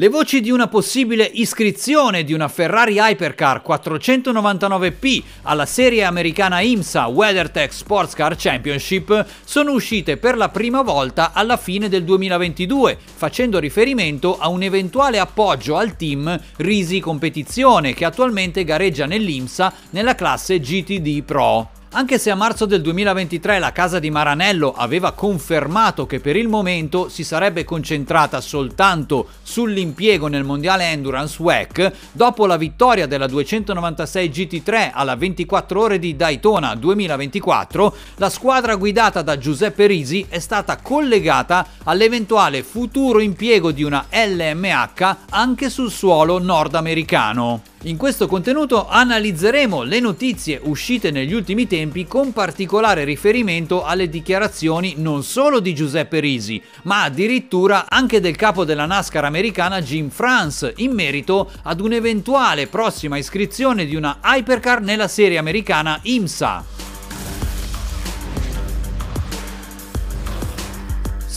Le voci di una possibile iscrizione di una Ferrari Hypercar 499P alla serie americana IMSA WeatherTech Sports Car Championship sono uscite per la prima volta alla fine del 2022, facendo riferimento a un eventuale appoggio al team Risi Competizione che attualmente gareggia nell'IMSA nella classe GTD Pro. Anche se a marzo del 2023 la casa di Maranello aveva confermato che per il momento si sarebbe concentrata soltanto sull'impiego nel mondiale Endurance WEC, dopo la vittoria della 296 GT3 alla 24 ore di Daytona 2024, la squadra guidata da Giuseppe Risi è stata collegata all'eventuale futuro impiego di una LMH anche sul suolo nordamericano. In questo contenuto analizzeremo le notizie uscite negli ultimi tempi con particolare riferimento alle dichiarazioni non solo di Giuseppe Risi, ma addirittura anche del capo della NASCAR americana Jim France in merito ad un'eventuale prossima iscrizione di una hypercar nella serie americana IMSA.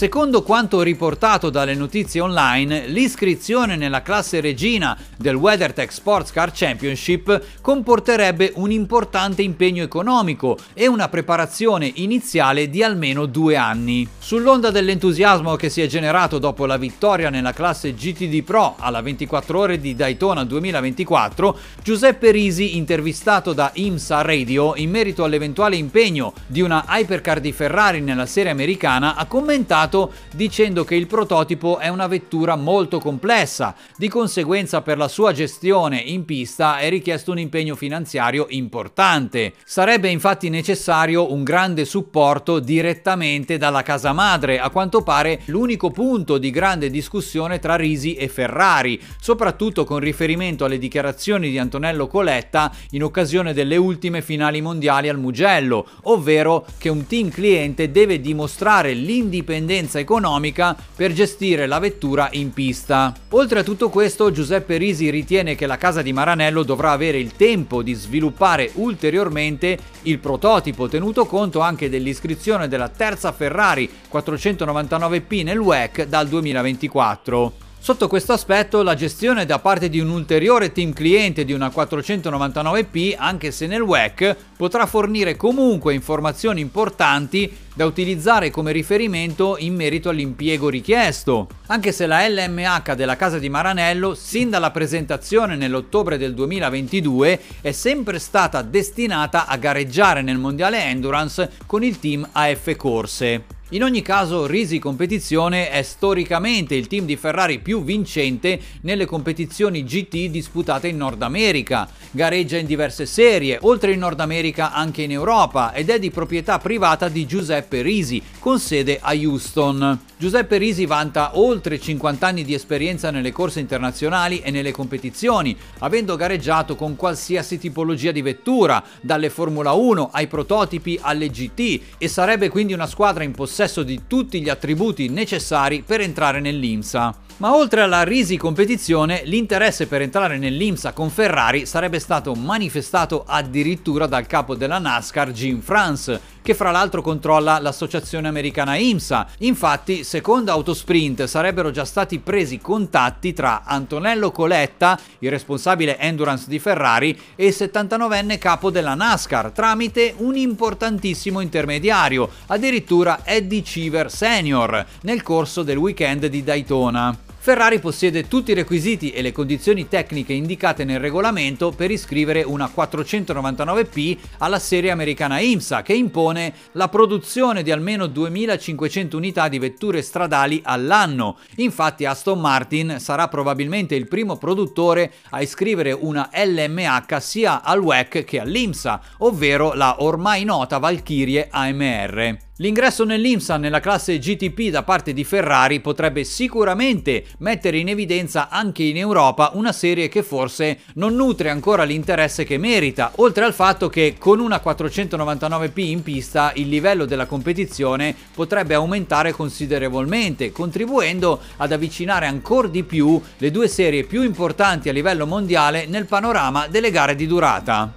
Secondo quanto riportato dalle notizie online, l'iscrizione nella classe regina del WeatherTech Sports Car Championship comporterebbe un importante impegno economico e una preparazione iniziale di almeno due anni. Sull'onda dell'entusiasmo che si è generato dopo la vittoria nella classe GTD Pro alla 24 ore di Daytona 2024, Giuseppe Risi, intervistato da IMSA Radio in merito all'eventuale impegno di una hypercar di Ferrari nella serie americana, ha commentato dicendo che il prototipo è una vettura molto complessa, di conseguenza per la sua gestione in pista è richiesto un impegno finanziario importante. Sarebbe infatti necessario un grande supporto direttamente dalla casa madre, a quanto pare l'unico punto di grande discussione tra Risi e Ferrari, soprattutto con riferimento alle dichiarazioni di Antonello Coletta in occasione delle ultime finali mondiali al Mugello, ovvero che un team cliente deve dimostrare l'indipendenza indipendenza economica per gestire la vettura in pista. Oltre a tutto questo, Giuseppe Risi ritiene che la casa di Maranello dovrà avere il tempo di sviluppare ulteriormente il prototipo, tenuto conto anche dell'iscrizione della terza Ferrari 499P nel WEC dal 2024. Sotto questo aspetto la gestione da parte di un ulteriore team cliente di una 499P, anche se nel WEC, potrà fornire comunque informazioni importanti da utilizzare come riferimento in merito all'impiego richiesto. Anche se la LMH della casa di Maranello, sin dalla presentazione nell'ottobre del 2022, è sempre stata destinata a gareggiare nel mondiale Endurance con il team AF Corse. In ogni caso Risi Competizione è storicamente il team di Ferrari più vincente nelle competizioni GT disputate in Nord America, gareggia in diverse serie, oltre in Nord America anche in Europa ed è di proprietà privata di Giuseppe Risi, con sede a Houston. Giuseppe Risi vanta oltre 50 anni di esperienza nelle corse internazionali e nelle competizioni, avendo gareggiato con qualsiasi tipologia di vettura, dalle Formula 1 ai prototipi alle GT e sarebbe quindi una squadra in possesso possesso di tutti gli attributi necessari per entrare nell'IMSA. Ma oltre alla risi competizione, l'interesse per entrare nell'IMSA con Ferrari sarebbe stato manifestato addirittura dal capo della NASCAR Jim France, che fra l'altro controlla l'associazione americana IMSA. Infatti, secondo Autosprint, sarebbero già stati presi contatti tra Antonello Coletta, il responsabile endurance di Ferrari, e il 79enne capo della NASCAR, tramite un importantissimo intermediario, addirittura Eddie Cheever Senior, nel corso del weekend di Daytona. Ferrari possiede tutti i requisiti e le condizioni tecniche indicate nel regolamento per iscrivere una 499P alla serie americana IMSA che impone la produzione di almeno 2500 unità di vetture stradali all'anno. Infatti Aston Martin sarà probabilmente il primo produttore a iscrivere una LMH sia al WEC che all'IMSA, ovvero la ormai nota Valkyrie AMR. L'ingresso nell'IMSA nella classe GTP da parte di Ferrari potrebbe sicuramente mettere in evidenza anche in Europa una serie che forse non nutre ancora l'interesse che merita, oltre al fatto che con una 499p in pista il livello della competizione potrebbe aumentare considerevolmente, contribuendo ad avvicinare ancora di più le due serie più importanti a livello mondiale nel panorama delle gare di durata.